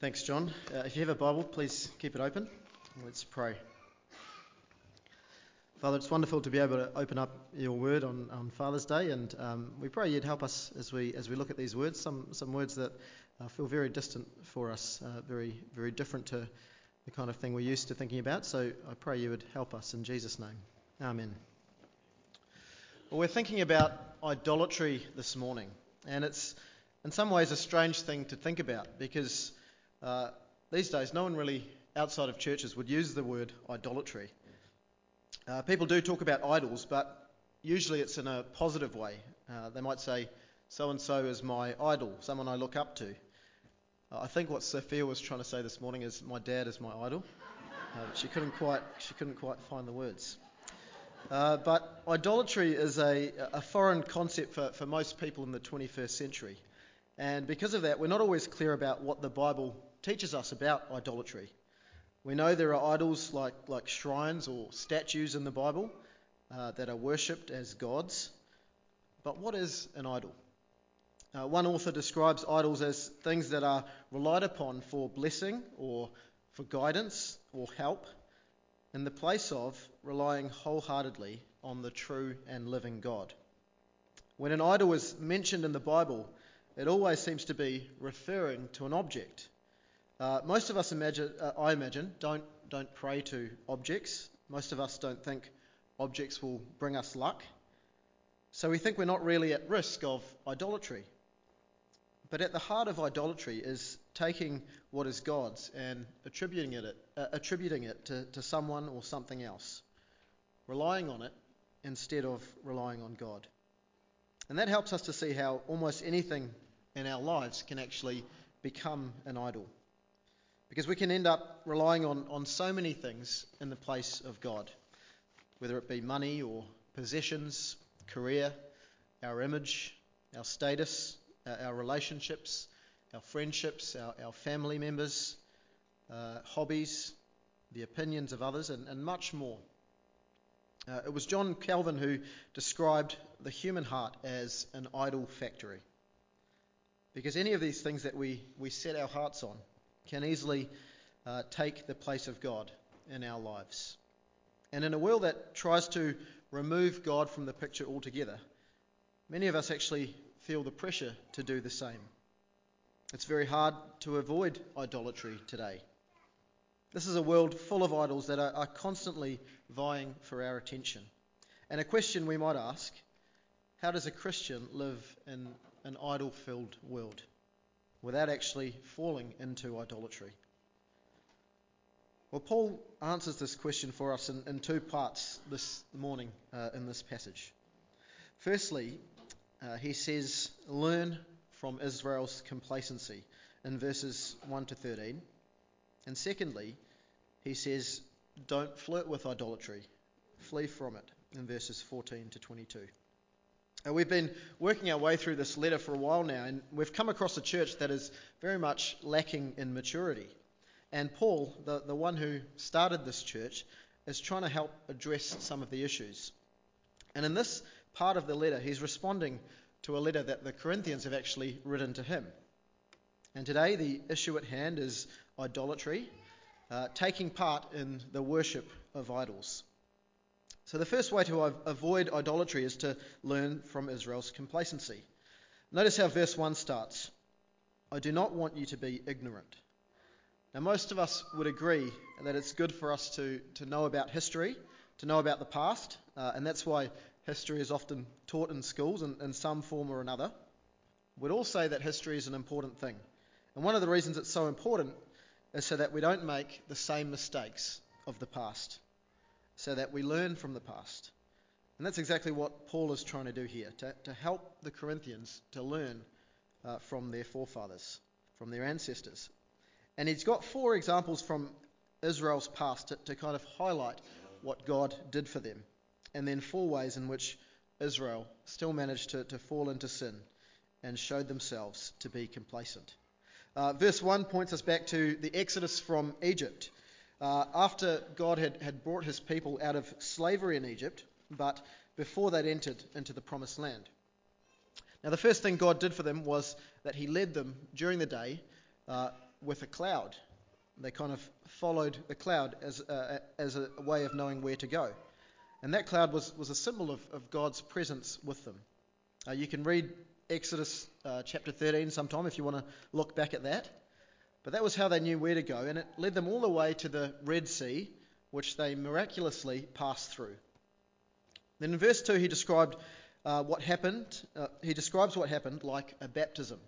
Thanks, John. Uh, if you have a Bible, please keep it open. Let's pray. Father, it's wonderful to be able to open up your word on, on Father's Day, and um, we pray you'd help us as we as we look at these words. Some some words that uh, feel very distant for us, uh, very very different to the kind of thing we're used to thinking about. So I pray you would help us in Jesus' name. Amen. Well, we're thinking about idolatry this morning, and it's in some ways a strange thing to think about because uh, these days, no one really outside of churches would use the word idolatry. Uh, people do talk about idols, but usually it's in a positive way. Uh, they might say, so and so is my idol, someone I look up to. Uh, I think what Sophia was trying to say this morning is, my dad is my idol. Uh, she couldn't quite, she couldn't quite find the words. But idolatry is a, a foreign concept for, for most people in the 21st century. And because of that, we're not always clear about what the Bible teaches us about idolatry. We know there are idols like, like shrines or statues in the Bible uh, that are worshipped as gods. But what is an idol? Uh, one author describes idols as things that are relied upon for blessing or for guidance or help in the place of relying wholeheartedly on the true and living God. When an idol is mentioned in the Bible, it always seems to be referring to an object uh, most of us imagine, uh, I imagine, don't, don't pray to objects. Most of us don't think objects will bring us luck. So we think we're not really at risk of idolatry. But at the heart of idolatry is taking what is God's and attributing it, uh, attributing it to, to someone or something else, relying on it instead of relying on God. And that helps us to see how almost anything in our lives can actually become an idol. Because we can end up relying on, on so many things in the place of God, whether it be money or possessions, career, our image, our status, our, relationships, our friendships, our, our family members, uh, hobbies, the opinions of others, and, and much more. Uh, it was John Calvin who described the human heart as an idol factory. Because any of these things that we, we set our hearts on, can easily uh, take the place of God in our lives. And in a world that tries to remove God from the picture altogether, many of us actually feel the pressure to do the same. It's very hard to avoid idolatry today. This is a world full of idols that are, are constantly vying for our attention. And a question we might ask how does a Christian live in an idol filled world? Without actually falling into idolatry? Well, Paul answers this question for us in, in two parts this morning uh, in this passage. Firstly, uh, he says, Learn from Israel's complacency in verses 1 to 13. And secondly, he says, Don't flirt with idolatry, flee from it in verses 14 to 22. We've been working our way through this letter for a while now, and we've come across a church that is very much lacking in maturity. And Paul, the, the one who started this church, is trying to help address some of the issues. And in this part of the letter, he's responding to a letter that the Corinthians have actually written to him. And today, the issue at hand is idolatry, uh, taking part in the worship of idols. So, the first way to avoid idolatry is to learn from Israel's complacency. Notice how verse 1 starts I do not want you to be ignorant. Now, most of us would agree that it's good for us to, to know about history, to know about the past, uh, and that's why history is often taught in schools in, in some form or another. We'd all say that history is an important thing. And one of the reasons it's so important is so that we don't make the same mistakes of the past so that we learn from the past. And that's exactly what Paul is trying to do here, to, to help the Corinthians to learn uh, from their forefathers, from their ancestors. And he's got four examples from Israel's past to, to kind of highlight what God did for them, and then four ways in which Israel still managed to, to fall into sin and showed themselves to be complacent. Uh, verse 1 points us back to the exodus from Egypt uh, after God had, had brought his people out of slavery in Egypt, but before they'd entered into the promised land. Now, the first thing God did for them was that he led them during the day uh, with a cloud. They kind of followed the cloud as, uh, as a way of knowing where to go. And that cloud was, was a symbol of, of God's presence with them. Uh, you can read Exodus uh, chapter 13 sometime if you want to look back at that. But that was how they knew where to go, and it led them all the way to the Red Sea, which they miraculously passed through. Then in verse 2, he described uh, what happened. Uh, he describes what happened like a baptism.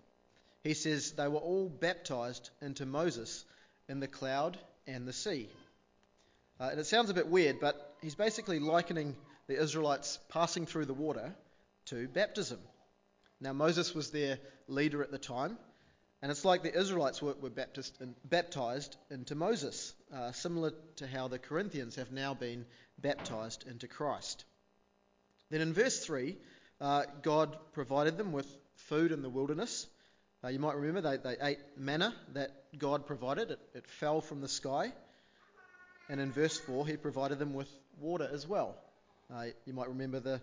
He says they were all baptized into Moses in the cloud and the sea. Uh, and it sounds a bit weird, but he's basically likening the Israelites passing through the water to baptism. Now, Moses was their leader at the time, and it's like the Israelites were, were baptized, in, baptized into Moses, uh, similar to how the Corinthians have now been baptized into Christ. Then in verse 3, uh, God provided them with food in the wilderness. Uh, you might remember they, they ate manna that God provided, it, it fell from the sky. And in verse 4, he provided them with water as well. Uh, you might remember the,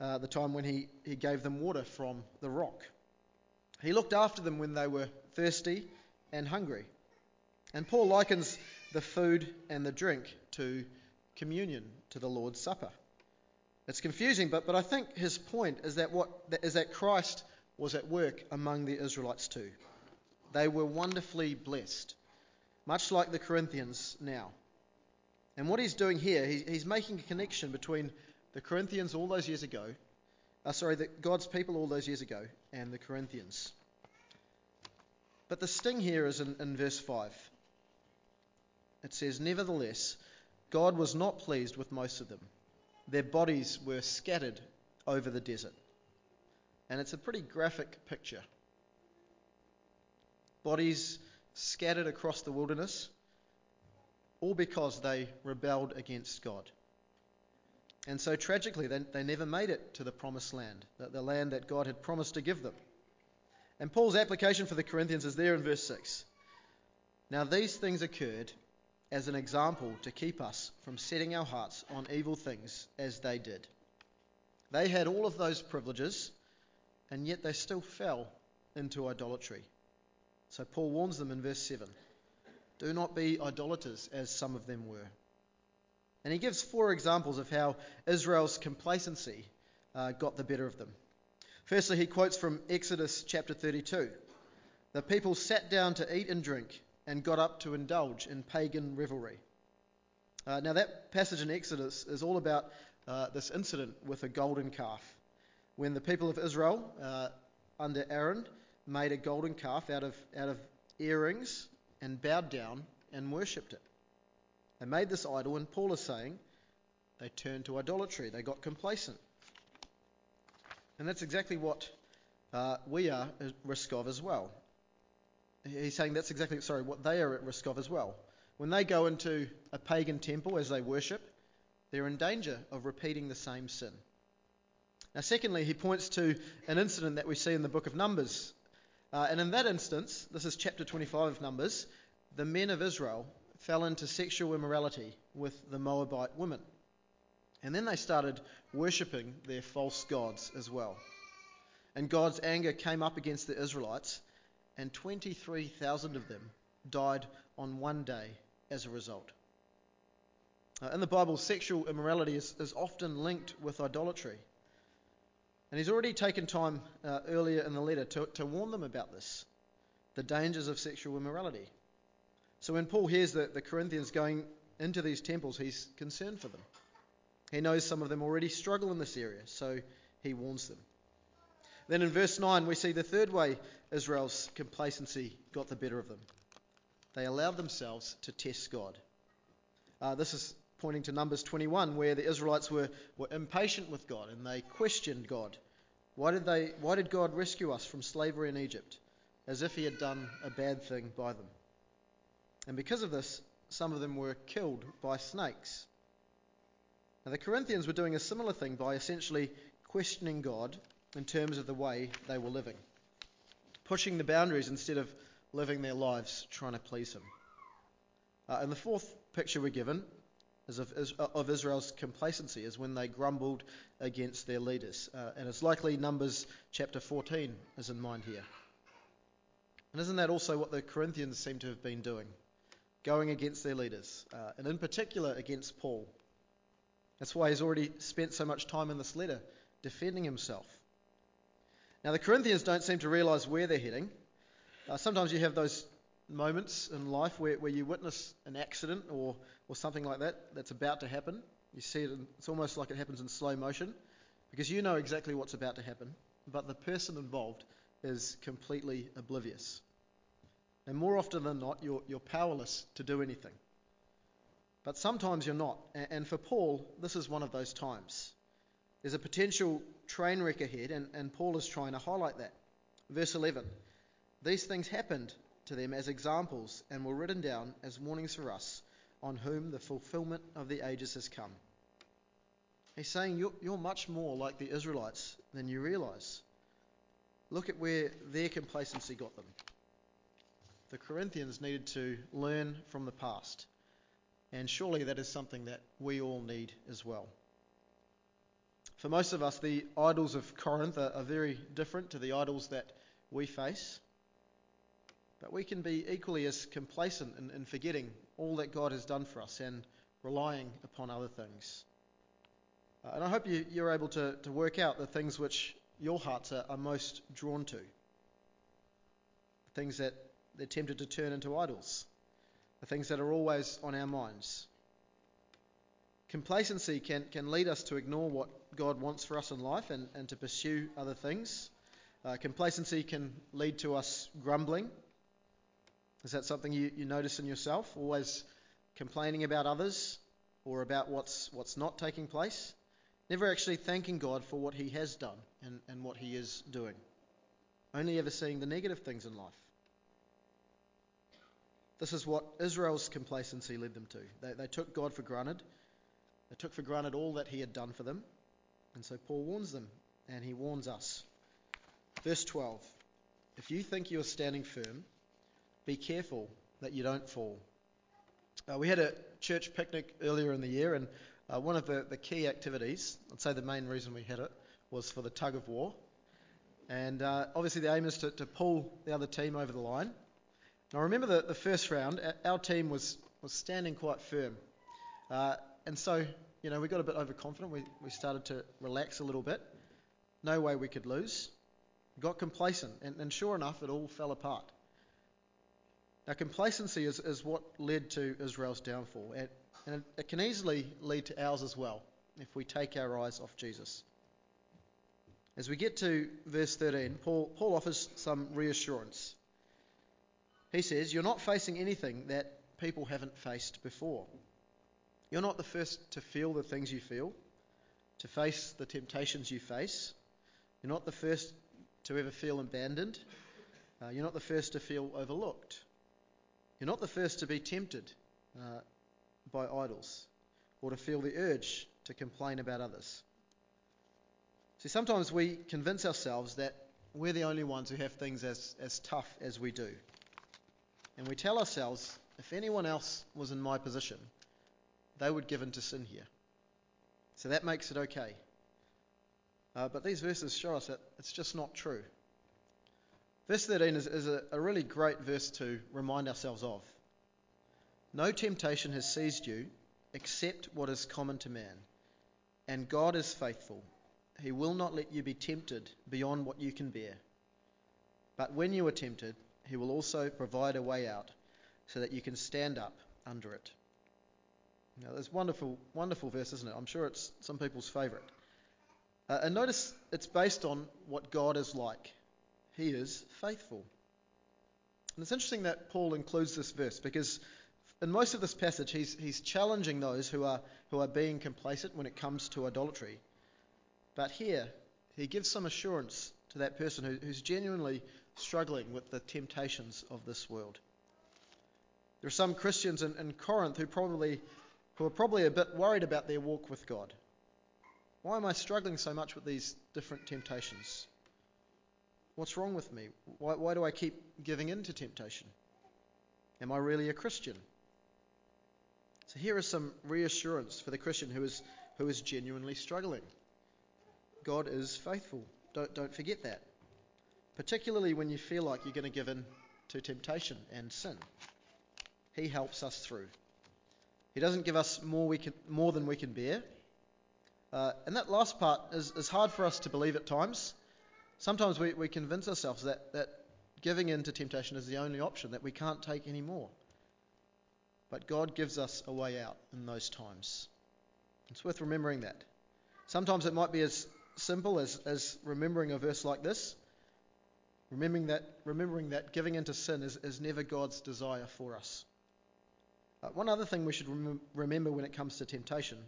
uh, the time when he, he gave them water from the rock. He looked after them when they were thirsty and hungry. And Paul likens the food and the drink to communion, to the Lord's Supper. It's confusing, but, but I think his point is that, what, is that Christ was at work among the Israelites too. They were wonderfully blessed, much like the Corinthians now. And what he's doing here, he, he's making a connection between the Corinthians all those years ago, uh, sorry, the, God's people all those years ago, and the Corinthians. But the sting here is in, in verse 5. It says, Nevertheless, God was not pleased with most of them. Their bodies were scattered over the desert. And it's a pretty graphic picture. Bodies scattered across the wilderness, all because they rebelled against God. And so tragically, they, they never made it to the promised land, the, the land that God had promised to give them. And Paul's application for the Corinthians is there in verse 6. Now, these things occurred as an example to keep us from setting our hearts on evil things as they did. They had all of those privileges, and yet they still fell into idolatry. So Paul warns them in verse 7 do not be idolaters, as some of them were. And he gives four examples of how Israel's complacency uh, got the better of them. Firstly, he quotes from Exodus chapter 32. The people sat down to eat and drink and got up to indulge in pagan revelry. Uh, now, that passage in Exodus is all about uh, this incident with a golden calf. When the people of Israel, uh, under Aaron, made a golden calf out of, out of earrings and bowed down and worshipped it. They made this idol, and Paul is saying they turned to idolatry. They got complacent. And that's exactly what uh, we are at risk of as well. He's saying that's exactly, sorry, what they are at risk of as well. When they go into a pagan temple as they worship, they're in danger of repeating the same sin. Now, secondly, he points to an incident that we see in the book of Numbers uh, and in that instance, this is chapter 25 of Numbers, the men of Israel fell into sexual immorality with the Moabite women. And then they started worshipping their false gods as well. And God's anger came up against the Israelites, and 23,000 of them died on one day as a result. In the Bible, sexual immorality is, is often linked with idolatry. And he's already taken time uh, earlier in the letter to, to warn them about this the dangers of sexual immorality. So when Paul hears that the Corinthians going into these temples, he's concerned for them. He knows some of them already struggle in this area, so he warns them. Then in verse 9, we see the third way Israel's complacency got the better of them. They allowed themselves to test God. Uh, this is pointing to Numbers 21, where the Israelites were, were impatient with God and they questioned God. Why did, they, why did God rescue us from slavery in Egypt? As if he had done a bad thing by them. And because of this, some of them were killed by snakes. Now, the Corinthians were doing a similar thing by essentially questioning God in terms of the way they were living, pushing the boundaries instead of living their lives trying to please Him. Uh, and the fourth picture we're given is of, is of, Israel's complacency is when they grumbled against their leaders. Uh, and it's likely Numbers chapter 14 is in mind here. And isn't that also what the Corinthians seem to have been doing? Going against their leaders, uh, and in particular against Paul. That's why he's already spent so much time in this letter defending himself. Now, the Corinthians don't seem to realize where they're heading. Uh, sometimes you have those moments in life where, where you witness an accident or, or something like that that's about to happen. You see it, in, it's almost like it happens in slow motion because you know exactly what's about to happen, but the person involved is completely oblivious. And more often than not, you're, you're powerless to do anything. But sometimes you're not. And for Paul, this is one of those times. There's a potential train wreck ahead, and, and Paul is trying to highlight that. Verse 11 These things happened to them as examples and were written down as warnings for us, on whom the fulfillment of the ages has come. He's saying you're, you're much more like the Israelites than you realize. Look at where their complacency got them. The Corinthians needed to learn from the past. And surely that is something that we all need as well. For most of us, the idols of Corinth are, are very different to the idols that we face. But we can be equally as complacent in, in forgetting all that God has done for us and relying upon other things. Uh, and I hope you, you're able to, to work out the things which your hearts are, are most drawn to. Things that they're tempted to turn into idols. The things that are always on our minds. Complacency can, can lead us to ignore what God wants for us in life and, and to pursue other things. Uh, complacency can lead to us grumbling. Is that something you, you notice in yourself? Always complaining about others or about what's, what's not taking place? Never actually thanking God for what He has done and, and what He is doing. Only ever seeing the negative things in life. This is what Israel's complacency led them to. They, they took God for granted. They took for granted all that He had done for them. And so Paul warns them, and he warns us. Verse 12 If you think you are standing firm, be careful that you don't fall. Uh, we had a church picnic earlier in the year, and uh, one of the, the key activities, I'd say the main reason we had it, was for the tug of war. And uh, obviously, the aim is to, to pull the other team over the line. Now, remember the, the first round, our team was, was standing quite firm. Uh, and so, you know, we got a bit overconfident. We, we started to relax a little bit. No way we could lose. We got complacent, and, and sure enough, it all fell apart. Now, complacency is, is what led to Israel's downfall. And and it can easily lead to ours as well if we take our eyes off Jesus. As we get to verse 13, Paul, Paul offers some reassurance. He says, You're not facing anything that people haven't faced before. You're not the first to feel the things you feel, to face the temptations you face. You're not the first to ever feel abandoned. Uh, you're not the first to feel overlooked. You're not the first to be tempted. Uh, by idols or to feel the urge to complain about others. See, sometimes we convince ourselves that we're the only ones who have things as, as tough as we do. And we tell ourselves, if anyone else was in my position, they would give in to sin here. So that makes it okay. Uh, but these verses show us that it's just not true. Verse 13 is, is a, a really great verse to remind ourselves of. No temptation has seized you except what is common to man. And God is faithful. He will not let you be tempted beyond what you can bear. But when you are tempted, He will also provide a way out so that you can stand up under it. Now, that's wonderful, wonderful verse, isn't it? I'm sure it's some people's favourite. Uh, and notice it's based on what God is like. He is faithful. And it's interesting that Paul includes this verse because in most of this passage, he's, he's challenging those who are, who are being complacent when it comes to idolatry. But here, he gives some assurance to that person who, who's genuinely struggling with the temptations of this world. There are some Christians in, in Corinth who probably who are probably a bit worried about their walk with God. Why am I struggling so much with these different temptations? What's wrong with me? Why, why do I keep giving in to temptation? Am I really a Christian? So here is some reassurance for the Christian who is, who is genuinely struggling. God is faithful. Don't, don't forget that. Particularly when you feel like you're going to give in to temptation and sin. He helps us through. He doesn't give us more, can, more than we can bear. Uh, and that last part is, is hard for us to believe at times. Sometimes we, we convince ourselves that, that giving in to temptation is the only option, that we can't take any more. But God gives us a way out in those times. It's worth remembering that. Sometimes it might be as simple as, as remembering a verse like this. Remembering that, remembering that giving into sin is, is never God's desire for us. Uh, one other thing we should rem- remember when it comes to temptation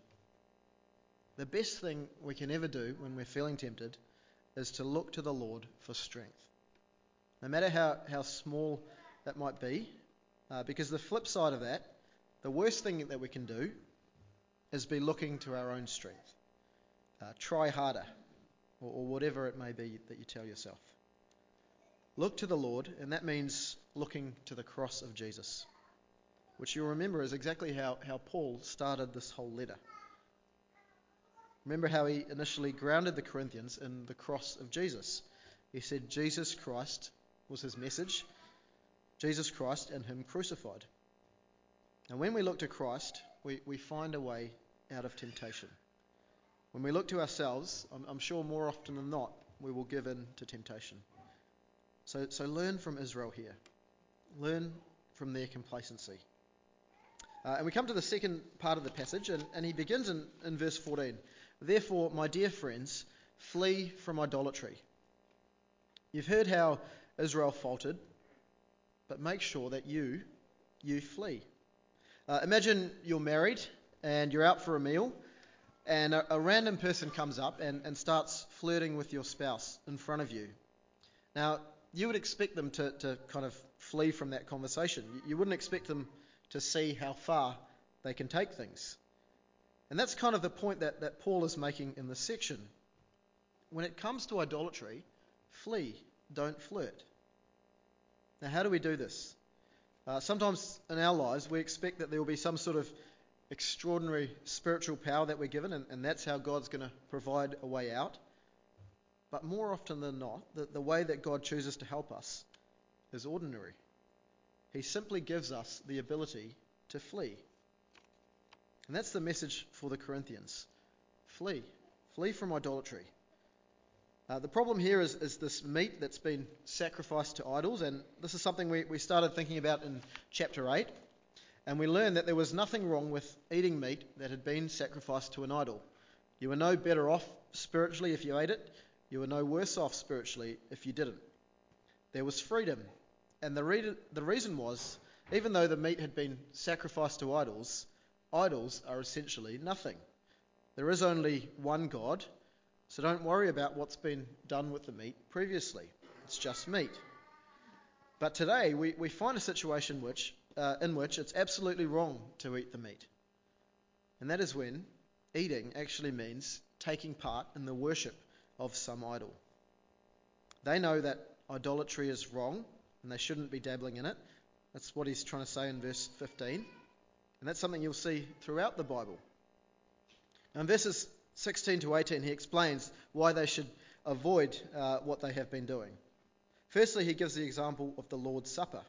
the best thing we can ever do when we're feeling tempted is to look to the Lord for strength. No matter how, how small that might be, uh, because the flip side of that, the worst thing that we can do is be looking to our own strength. Uh, try harder, or, or whatever it may be that you tell yourself. Look to the Lord, and that means looking to the cross of Jesus, which you'll remember is exactly how, how Paul started this whole letter. Remember how he initially grounded the Corinthians in the cross of Jesus. He said Jesus Christ was his message, Jesus Christ and him crucified. And when we look to Christ, we, we find a way out of temptation. When we look to ourselves, I'm, I'm sure more often than not, we will give in to temptation. So, so learn from Israel here. Learn from their complacency. Uh, and we come to the second part of the passage, and, and he begins in, in verse 14. Therefore, my dear friends, flee from idolatry. You've heard how Israel faltered, but make sure that you, you flee. Uh, imagine you're married and you're out for a meal, and a, a random person comes up and, and starts flirting with your spouse in front of you. Now, you would expect them to, to kind of flee from that conversation. You wouldn't expect them to see how far they can take things. And that's kind of the point that, that Paul is making in this section. When it comes to idolatry, flee, don't flirt. Now, how do we do this? Uh, sometimes in our lives, we expect that there will be some sort of extraordinary spiritual power that we're given, and, and that's how God's going to provide a way out. But more often than not, the, the way that God chooses to help us is ordinary. He simply gives us the ability to flee. And that's the message for the Corinthians flee. Flee from idolatry. Uh, the problem here is, is this meat that's been sacrificed to idols, and this is something we, we started thinking about in chapter 8. And we learned that there was nothing wrong with eating meat that had been sacrificed to an idol. You were no better off spiritually if you ate it, you were no worse off spiritually if you didn't. There was freedom. And the, re- the reason was, even though the meat had been sacrificed to idols, idols are essentially nothing. There is only one God, so don't worry about what's been done with the meat previously. It's just meat. But today we, we find a situation which, uh, in which it's absolutely wrong to eat the meat. And that is when eating actually means taking part in the worship of some idol. They know that idolatry is wrong and they shouldn't be dabbling in it. That's what he's trying to say in verse 15. And that's something you'll see throughout the Bible. Now, in verses 16 to 18, he explains why they should avoid uh, what they have been doing. Firstly, he gives the example of the Lord's Supper.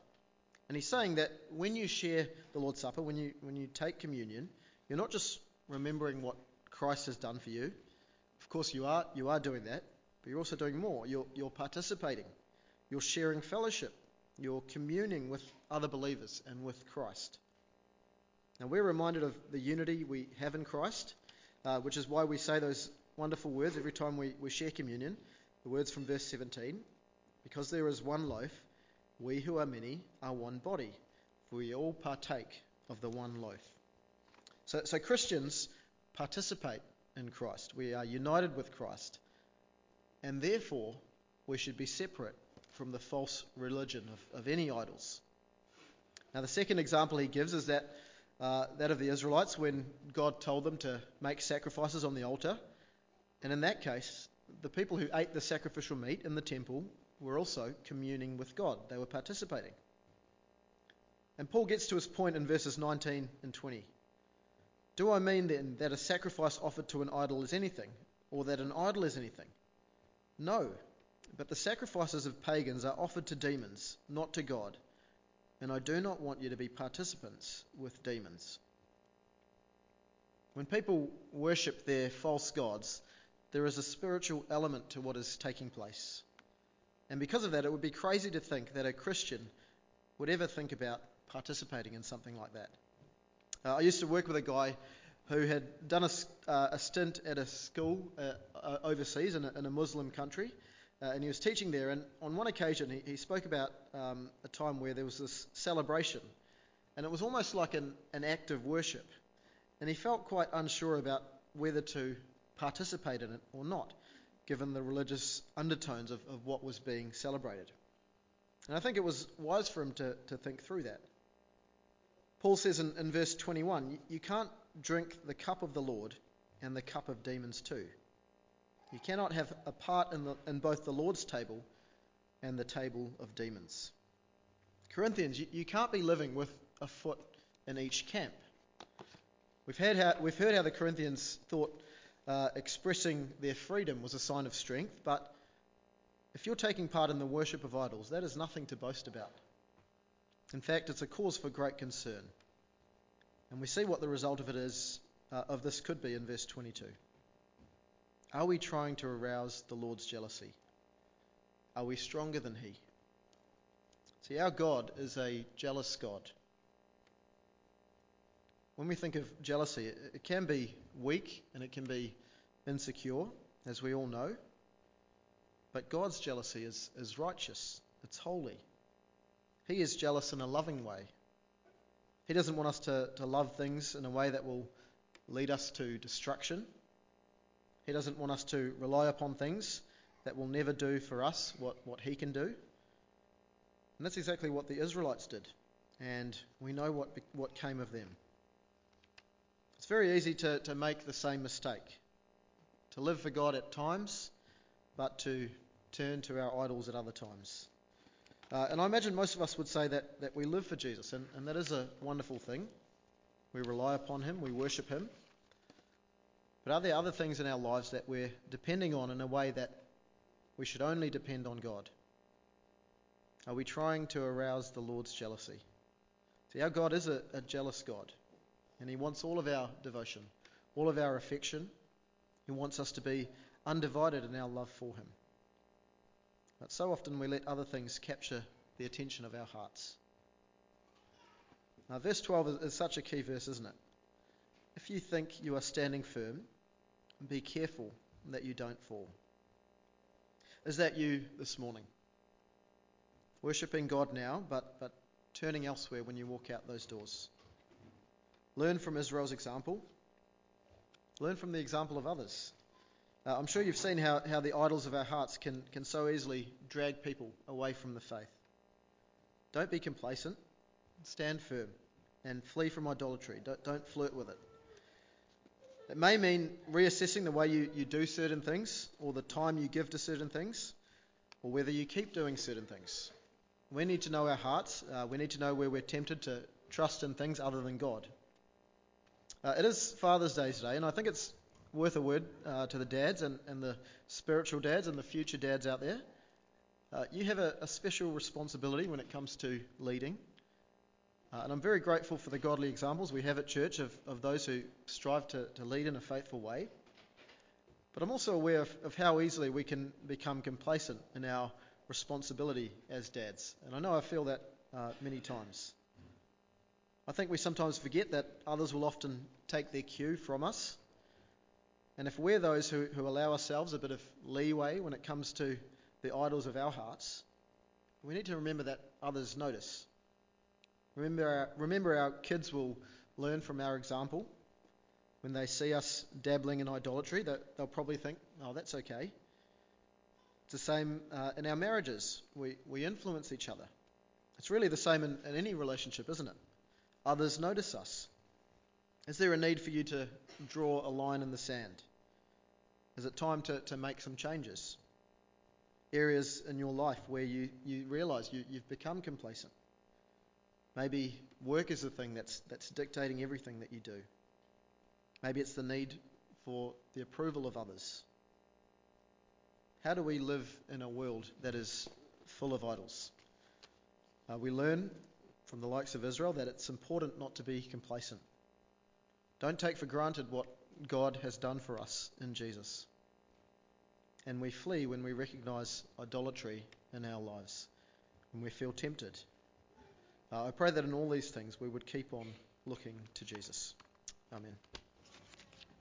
And he's saying that when you share the Lord's Supper, when you, when you take communion, you're not just remembering what Christ has done for you. Course, you are, you are doing that, but you're also doing more. You're, you're participating, you're sharing fellowship, you're communing with other believers and with Christ. Now, we're reminded of the unity we have in Christ, uh, which is why we say those wonderful words every time we, we share communion. The words from verse 17 Because there is one loaf, we who are many are one body, for we all partake of the one loaf. So, so Christians participate in Christ. We are united with Christ. And therefore, we should be separate from the false religion of, of any idols. Now, the second example he gives is that uh, that of the Israelites when God told them to make sacrifices on the altar. And in that case, the people who ate the sacrificial meat in the temple were also communing with God, they were participating. And Paul gets to his point in verses 19 and 20. Do I mean then that a sacrifice offered to an idol is anything, or that an idol is anything? No, But the sacrifices of pagans are offered to demons, not to God, and I do not want you to be participants with demons. When people worship their false gods, there is a spiritual element to what is taking place. And because of that, it would be crazy to think that a Christian would ever think about participating in something like that. Uh, I used to work with a guy who had done a, uh, a stint at a school uh, overseas in a, in a, Muslim country, uh, and he was teaching there. And on one occasion, he, he spoke about um, a time where there was this celebration, and it was almost like an, an act of worship. And he felt quite unsure about whether to participate in it or not given the religious undertones of, of what was being celebrated. And I think it was wise for him to, to think through that. Paul says in, in verse 21 you can't drink the cup of the Lord and the cup of demons too. You cannot have a part in, the, in both the Lord's table and the table of demons. Corinthians, you, you can't be living with a foot in each camp. We've, had how, we've heard how the Corinthians thought uh, expressing their freedom was a sign of strength, but if you're taking part in the worship of idols, that is nothing to boast about. In fact, it's a cause for great concern. And we see what the result of it is, uh, of this could be in verse 22. Are we trying to arouse the Lord's jealousy? Are we stronger than He? See, our God is a jealous God. When we think of jealousy, it can be weak and it can be insecure, as we all know. But God's jealousy is, is righteous, it's holy. He is jealous in a loving way. He doesn't want us to, to love things in a way that will lead us to destruction. He doesn't want us to rely upon things that will never do for us what, what He can do. And that's exactly what the Israelites did. And we know what, what came of them. It's very easy to, to make the same mistake to live for God at times, but to turn to our idols at other times. Uh, and I imagine most of us would say that, that we live for Jesus, and, and that is a wonderful thing. We rely upon Him, we worship Him. But are there other things in our lives that we're depending on in a way that we should only depend on God? Are we trying to arouse the Lord's jealousy? See, our God is a, a jealous God. And He wants all of our devotion, all of our affection. He wants us to be undivided in our love for Him. But so often we let other things capture the attention of our hearts. Now, verse 12 is, is such a key verse, isn't it? If you think you are standing firm, be careful that you don't fall. Is that you this morning? Worshipping God now, but, but turning elsewhere when you walk out those doors. Learn from Israel's example. Learn from the example of others. Uh, I'm sure you've seen how, how the idols of our hearts can, can so easily drag people away from the faith. Don't be complacent. Stand firm and flee from idolatry. Don't, don't flirt with it. It may mean reassessing the way you, you do certain things or the time you give to certain things or whether you keep doing certain things. We need to know our hearts. Uh, we need to know where we're tempted to trust in things other than God. Uh, it is Father's Day today, and I think it's worth a word uh, to the dads and, and the spiritual dads and the future dads out there. Uh, you have a, a, special responsibility when it comes to leading. Uh, and I'm very grateful for the godly examples we have at church of, of those who strive to, to lead in a faithful way. But I'm also aware of, of how easily we can become complacent in our responsibility as dads. And I know I feel that uh, many times. I think we sometimes forget that others will often take their cue from us. And if we're those who, who allow ourselves a bit of leeway when it comes to the idols of our hearts, we need to remember that others notice. Remember our, remember our kids will learn from our example. When they see us dabbling in idolatry, that they'll probably think, oh, that's okay. It's the same uh, in our marriages. We, we influence each other. It's really the same in, in any relationship, isn't it? others notice us? Is there a need for you to draw a line in the sand? Is it time to, to make some changes? Areas in your life where you, you realize you, you've become complacent. Maybe work is the thing that's, that's dictating everything that you do. Maybe it's the need for the approval of others. how do we live in a world that is full of idols? Uh, we learn from the likes of Israel that it's important not to be complacent. Don't take for granted what God has done for us in Jesus. And we flee when we recognize idolatry in our lives, when we feel tempted. Uh, I pray that in all these things we would keep on looking to Jesus. Amen.